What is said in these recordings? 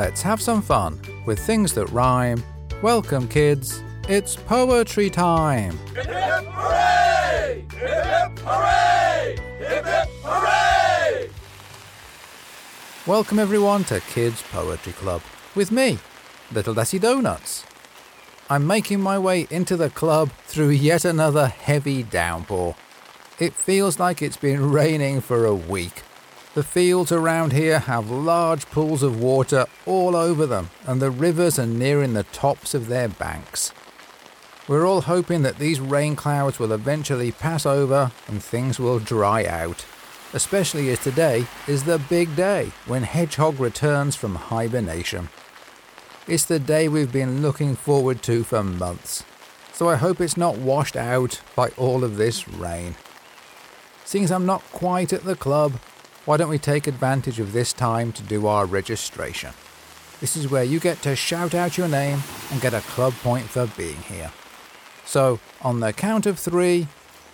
Let's have some fun with things that rhyme. Welcome, kids. It's poetry time. Hip hip hooray! Hip hooray! Hooray! Welcome, everyone, to Kids Poetry Club with me, Little Desi Donuts. I'm making my way into the club through yet another heavy downpour. It feels like it's been raining for a week. The fields around here have large pools of water all over them, and the rivers are nearing the tops of their banks. We're all hoping that these rain clouds will eventually pass over and things will dry out, especially as today is the big day when Hedgehog returns from hibernation. It's the day we've been looking forward to for months, so I hope it's not washed out by all of this rain. Seeing I'm not quite at the club, why don't we take advantage of this time to do our registration? This is where you get to shout out your name and get a club point for being here. So, on the count of three,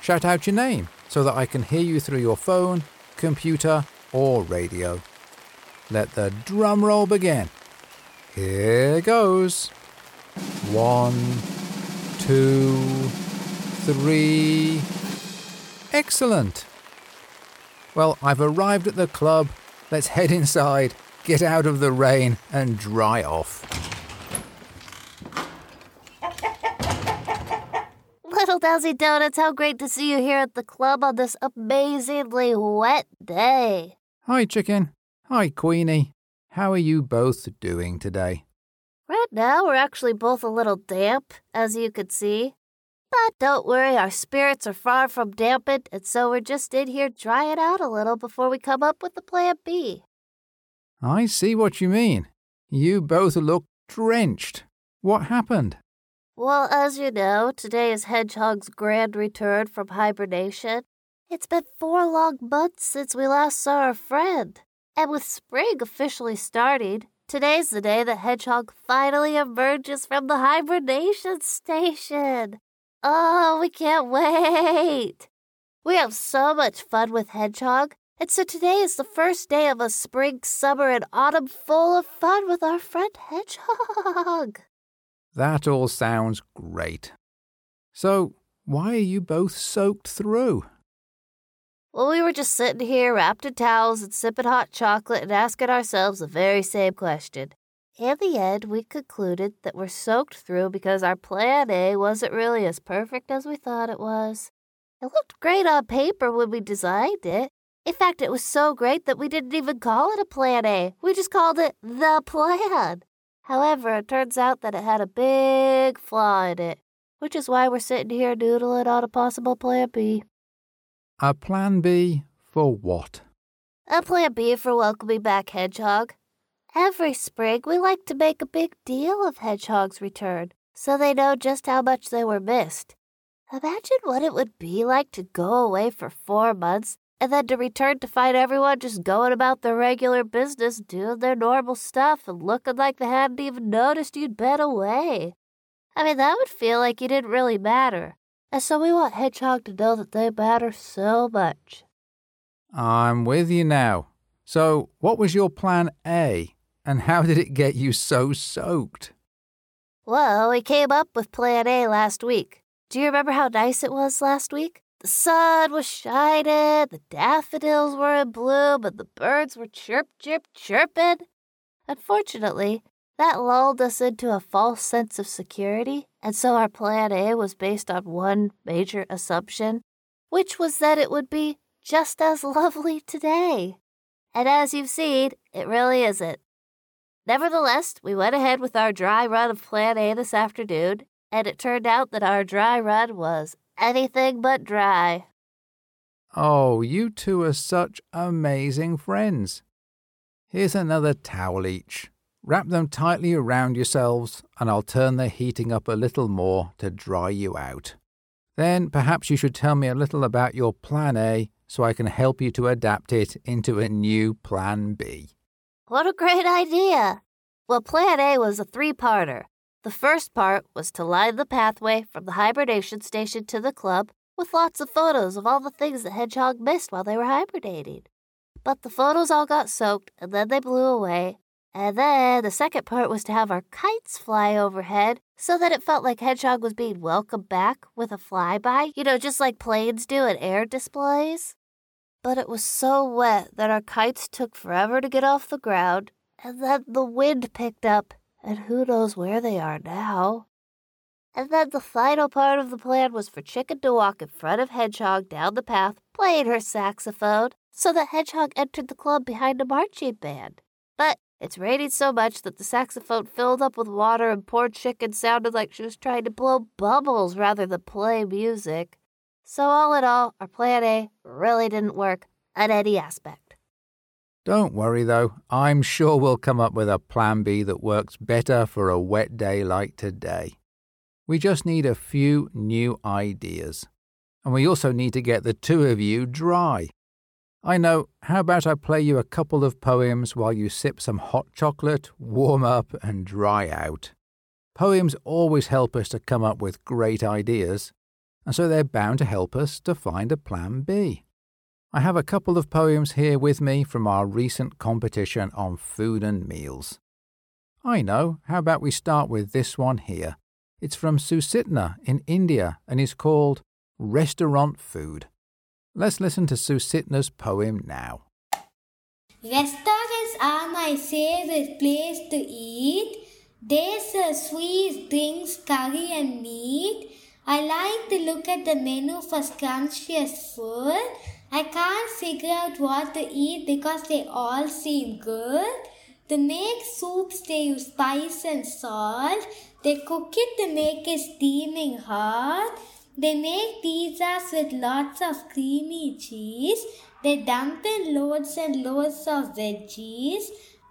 shout out your name so that I can hear you through your phone, computer, or radio. Let the drum roll begin. Here goes. One, two, three. Excellent. Well, I've arrived at the club. Let's head inside, get out of the rain, and dry off. Little Desi Donuts, how great to see you here at the club on this amazingly wet day. Hi, chicken. Hi, Queenie. How are you both doing today? Right now, we're actually both a little damp, as you could see. But don't worry, our spirits are far from dampened, and so we're just in here drying out a little before we come up with the plan B. I see what you mean. You both look drenched. What happened? Well, as you know, today is Hedgehog's grand return from hibernation. It's been four long months since we last saw our friend. And with spring officially starting, today's the day that Hedgehog finally emerges from the hibernation station. Oh, we can't wait. We have so much fun with Hedgehog, and so today is the first day of a spring, summer, and autumn full of fun with our friend Hedgehog. That all sounds great. So, why are you both soaked through? Well, we were just sitting here wrapped in towels and sipping hot chocolate and asking ourselves the very same question. In the end, we concluded that we're soaked through because our plan A wasn't really as perfect as we thought it was. It looked great on paper when we designed it. In fact, it was so great that we didn't even call it a plan A. We just called it the plan. However, it turns out that it had a big flaw in it, which is why we're sitting here doodling on a possible plan B. A plan B for what? A plan B for welcoming back Hedgehog. Every spring, we like to make a big deal of Hedgehog's return, so they know just how much they were missed. Imagine what it would be like to go away for four months and then to return to find everyone just going about their regular business, doing their normal stuff, and looking like they hadn't even noticed you'd been away. I mean, that would feel like you didn't really matter. And so we want Hedgehog to know that they matter so much. I'm with you now. So, what was your plan A? And how did it get you so soaked? Well, we came up with Plan A last week. Do you remember how nice it was last week? The sun was shining, the daffodils were in bloom, and the birds were chirp, chirp, chirping. Unfortunately, that lulled us into a false sense of security, and so our Plan A was based on one major assumption, which was that it would be just as lovely today. And as you've seen, it really isn't. Nevertheless, we went ahead with our dry run of Plan A this afternoon, and it turned out that our dry run was anything but dry. Oh, you two are such amazing friends. Here's another towel each. Wrap them tightly around yourselves, and I'll turn the heating up a little more to dry you out. Then perhaps you should tell me a little about your Plan A so I can help you to adapt it into a new Plan B. What a great idea! Well, Plan A was a three parter. The first part was to line the pathway from the hibernation station to the club with lots of photos of all the things that Hedgehog missed while they were hibernating. But the photos all got soaked and then they blew away, And then the second part was to have our kites fly overhead so that it felt like Hedgehog was being welcomed back with a flyby, you know, just like planes do at air displays. But it was so wet that our kites took forever to get off the ground, and then the wind picked up, and who knows where they are now. And then the final part of the plan was for Chicken to walk in front of Hedgehog down the path, playing her saxophone, so that Hedgehog entered the club behind a marching band. But it's raining so much that the saxophone filled up with water and poor Chicken sounded like she was trying to blow bubbles rather than play music. So, all in all, our plan A really didn't work at any aspect. Don't worry though, I'm sure we'll come up with a plan B that works better for a wet day like today. We just need a few new ideas. And we also need to get the two of you dry. I know, how about I play you a couple of poems while you sip some hot chocolate, warm up, and dry out? Poems always help us to come up with great ideas, and so they're bound to help us to find a plan B. I have a couple of poems here with me from our recent competition on food and meals. I know, how about we start with this one here? It's from Susitna in India and is called Restaurant Food. Let's listen to Susitna's poem now. Restaurants are my favorite place to eat. They serve sweet drinks, curry, and meat. I like to look at the menu for scrumptious food. I can't figure out what to eat because they all seem good. To make soups, they use spice and salt. They cook it to make it steaming hot. They make pizzas with lots of creamy cheese. They dump in loads and loads of veggies.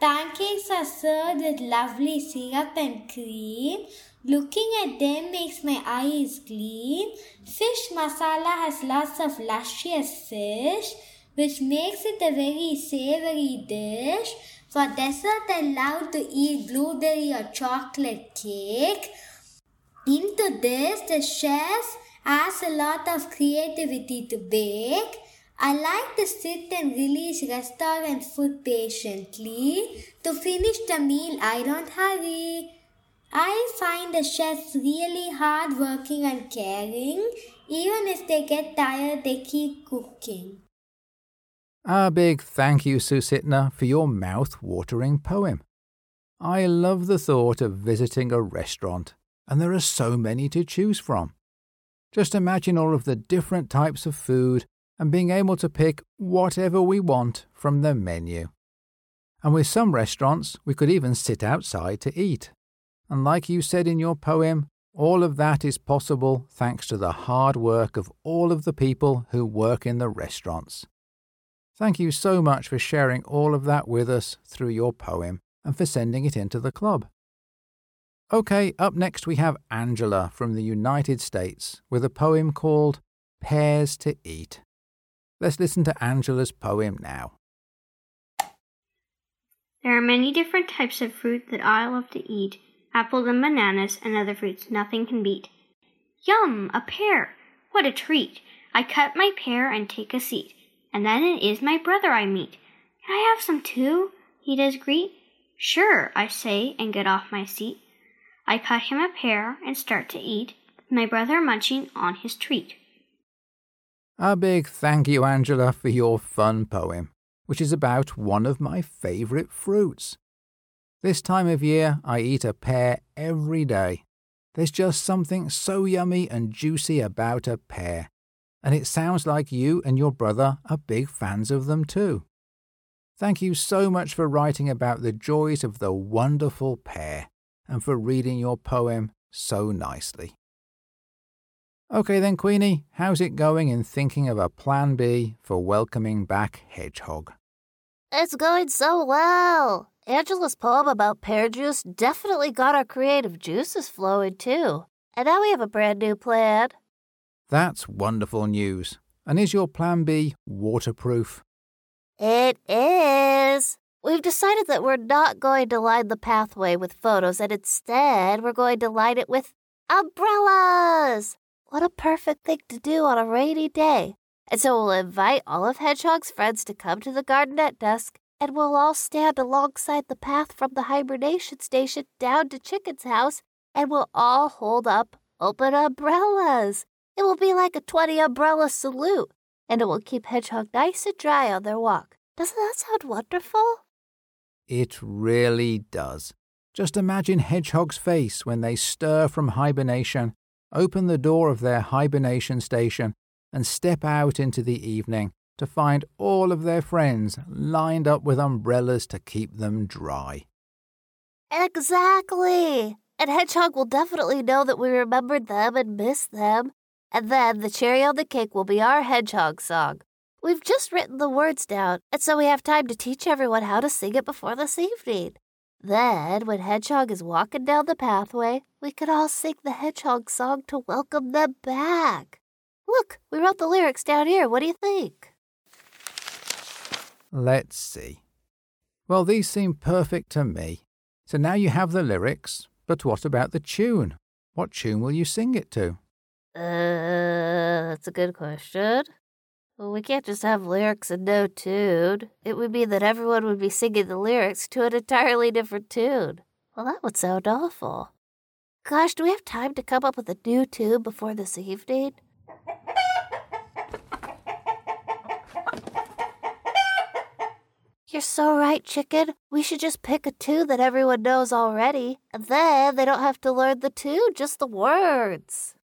Pancakes are served with lovely syrup and cream. Looking at them makes my eyes gleam. Fish masala has lots of luscious fish, which makes it a very savory dish. For dessert, I love to eat blueberry or chocolate cake. Into this, the chef adds a lot of creativity to bake. I like to sit and release restaurant food patiently. To finish the meal, I don't hurry. I find the chefs really hardworking and caring. Even if they get tired, they keep cooking. A big thank you, Susitna, for your mouth watering poem. I love the thought of visiting a restaurant, and there are so many to choose from. Just imagine all of the different types of food and being able to pick whatever we want from the menu. And with some restaurants, we could even sit outside to eat. And like you said in your poem, all of that is possible thanks to the hard work of all of the people who work in the restaurants. Thank you so much for sharing all of that with us through your poem and for sending it into the club. Okay, up next we have Angela from the United States with a poem called Pears to Eat. Let's listen to Angela's poem now. There are many different types of fruit that I love to eat apples and bananas and other fruits nothing can beat. Yum! A pear! What a treat! I cut my pear and take a seat and then it is my brother I meet. Can I have some too? He does greet. Sure, I say, and get off my seat. I cut him a pear and start to eat, my brother munching on his treat. A big thank you, Angela, for your fun poem, which is about one of my favourite fruits. This time of year, I eat a pear every day. There's just something so yummy and juicy about a pear and it sounds like you and your brother are big fans of them too. Thank you so much for writing about the joys of the wonderful pear and for reading your poem so nicely. Okay then, Queenie, how's it going in thinking of a plan B for welcoming back Hedgehog? It's going so well. Angela's poem about pear juice definitely got our creative juices flowing too. And now we have a brand new plan. That's wonderful news. And is your plan B waterproof? It is. We've decided that we're not going to line the pathway with photos and instead we're going to line it with umbrellas. What a perfect thing to do on a rainy day. And so we'll invite all of Hedgehog's friends to come to the garden at dusk and we'll all stand alongside the path from the hibernation station down to Chicken's house, and we'll all hold up open umbrellas. It will be like a 20 umbrella salute, and it will keep Hedgehog nice and dry on their walk. Doesn't that sound wonderful? It really does. Just imagine Hedgehog's face when they stir from hibernation, open the door of their hibernation station, and step out into the evening to find all of their friends lined up with umbrellas to keep them dry. Exactly. And Hedgehog will definitely know that we remembered them and missed them. And then the cherry on the cake will be our Hedgehog song. We've just written the words down, and so we have time to teach everyone how to sing it before this evening. Then, when Hedgehog is walking down the pathway, we could all sing the Hedgehog song to welcome them back. Look, we wrote the lyrics down here. What do you think? Let's see. Well, these seem perfect to me. So now you have the lyrics, but what about the tune? What tune will you sing it to? Uh, that's a good question. Well, we can't just have lyrics and no tune. It would mean that everyone would be singing the lyrics to an entirely different tune. Well, that would sound awful. Gosh, do we have time to come up with a new tune before this evening? You're so right, chicken. We should just pick a tune that everyone knows already, and then they don't have to learn the tune, just the words.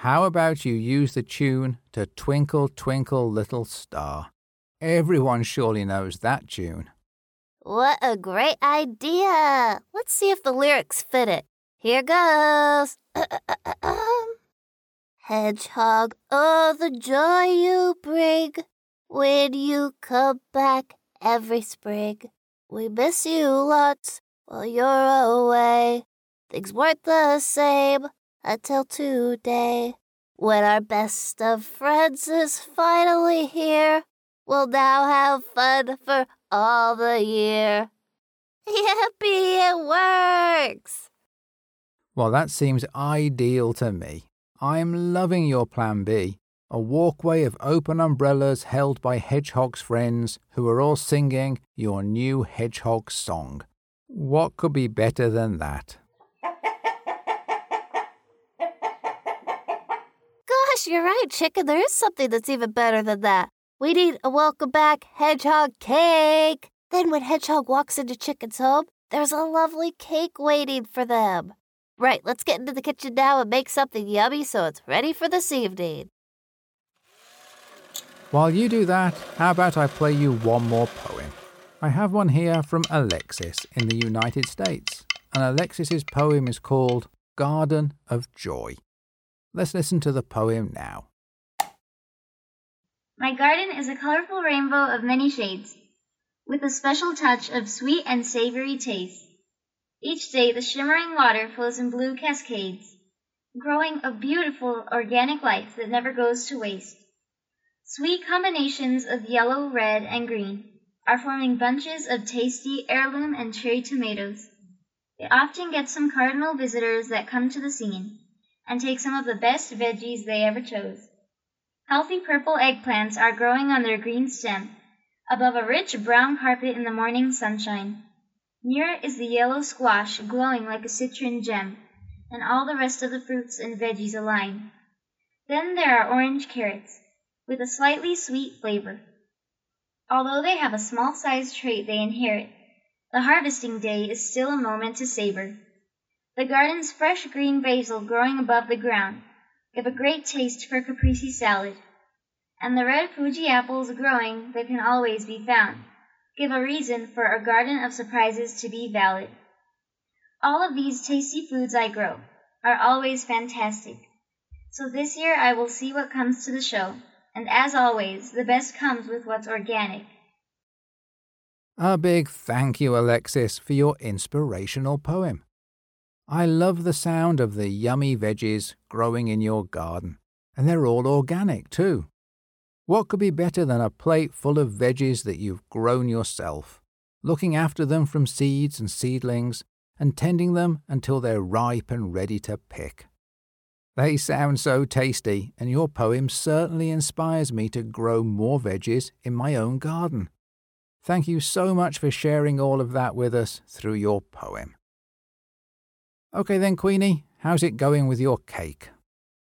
How about you use the tune to Twinkle, Twinkle, Little Star? Everyone surely knows that tune. What a great idea! Let's see if the lyrics fit it. Here goes. Hedgehog, oh, the joy you bring when you come back every spring. We miss you lots while you're away. Things weren't the same until today. When our best of friends is finally here, we'll now have fun for all the year. Yippee, it works! Well, that seems ideal to me. I'm loving your plan B. A walkway of open umbrellas held by Hedgehog's friends who are all singing your new Hedgehog song. What could be better than that? You're right, Chicken. There is something that's even better than that. We need a welcome back Hedgehog cake. Then, when Hedgehog walks into Chicken's home, there's a lovely cake waiting for them. Right, let's get into the kitchen now and make something yummy so it's ready for this evening. While you do that, how about I play you one more poem? I have one here from Alexis in the United States, and Alexis's poem is called Garden of Joy. Let's listen to the poem now. My garden is a colorful rainbow of many shades, with a special touch of sweet and savory taste. Each day the shimmering water flows in blue cascades, growing a beautiful organic life that never goes to waste. Sweet combinations of yellow, red, and green are forming bunches of tasty heirloom and cherry tomatoes. It often gets some cardinal visitors that come to the scene and take some of the best veggies they ever chose. Healthy purple eggplants are growing on their green stem above a rich brown carpet in the morning sunshine. Near it is the yellow squash glowing like a citron gem, and all the rest of the fruits and veggies align. Then there are orange carrots, with a slightly sweet flavor. Although they have a small sized trait they inherit, the harvesting day is still a moment to savor. The garden's fresh green basil growing above the ground give a great taste for caprese salad, and the red Fuji apples growing that can always be found give a reason for a garden of surprises to be valid. All of these tasty foods I grow are always fantastic. So this year I will see what comes to the show, and as always, the best comes with what's organic. A big thank you, Alexis, for your inspirational poem. I love the sound of the yummy veggies growing in your garden, and they're all organic too. What could be better than a plate full of veggies that you've grown yourself, looking after them from seeds and seedlings, and tending them until they're ripe and ready to pick? They sound so tasty, and your poem certainly inspires me to grow more veggies in my own garden. Thank you so much for sharing all of that with us through your poem. Okay, then, Queenie, how's it going with your cake?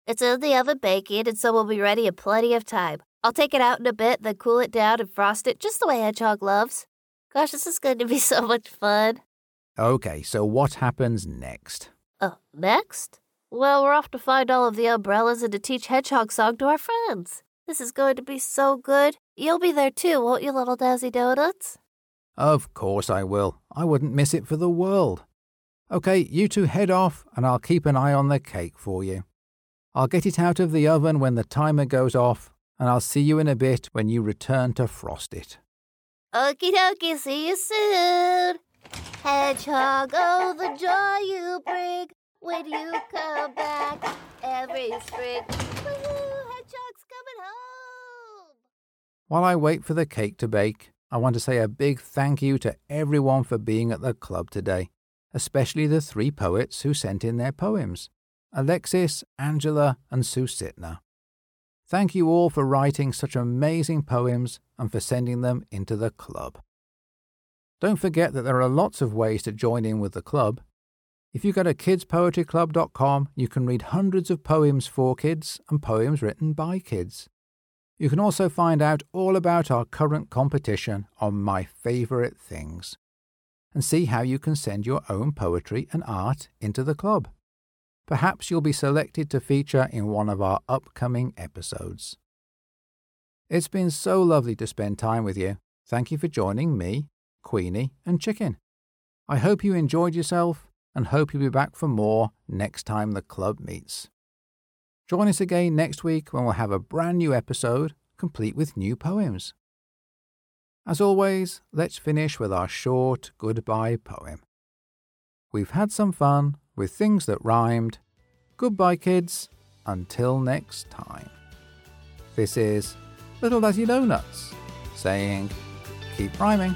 It's in the oven baking, and so we'll be ready in plenty of time. I'll take it out in a bit, then cool it down and frost it just the way Hedgehog loves. Gosh, this is going to be so much fun. Okay, so what happens next? Oh, next? Well, we're off to find all of the umbrellas and to teach Hedgehog Song to our friends. This is going to be so good. You'll be there too, won't you, little Dazzy Donuts? Of course I will. I wouldn't miss it for the world. Okay, you two head off, and I'll keep an eye on the cake for you. I'll get it out of the oven when the timer goes off, and I'll see you in a bit when you return to frost it. Okie dokie, see you soon. Hedgehog, oh, the joy you bring when you come back every spring. Woohoo, Hedgehog's coming home. While I wait for the cake to bake, I want to say a big thank you to everyone for being at the club today, especially the three poets who sent in their poems Alexis, Angela, and Sue Susitna. Thank you all for writing such amazing poems and for sending them into the club. Don't forget that there are lots of ways to join in with the club. If you go to kidspoetryclub.com, you can read hundreds of poems for kids and poems written by kids. You can also find out all about our current competition on My Favourite Things and see how you can send your own poetry and art into the club. Perhaps you'll be selected to feature in one of our upcoming episodes. It's been so lovely to spend time with you. Thank you for joining me, Queenie, and Chicken. I hope you enjoyed yourself and hope you'll be back for more next time the club meets. Join us again next week when we'll have a brand new episode complete with new poems. As always, let's finish with our short goodbye poem. We've had some fun with things that rhymed. Goodbye, kids. Until next time. This is Little Dazzy Donuts saying, keep rhyming.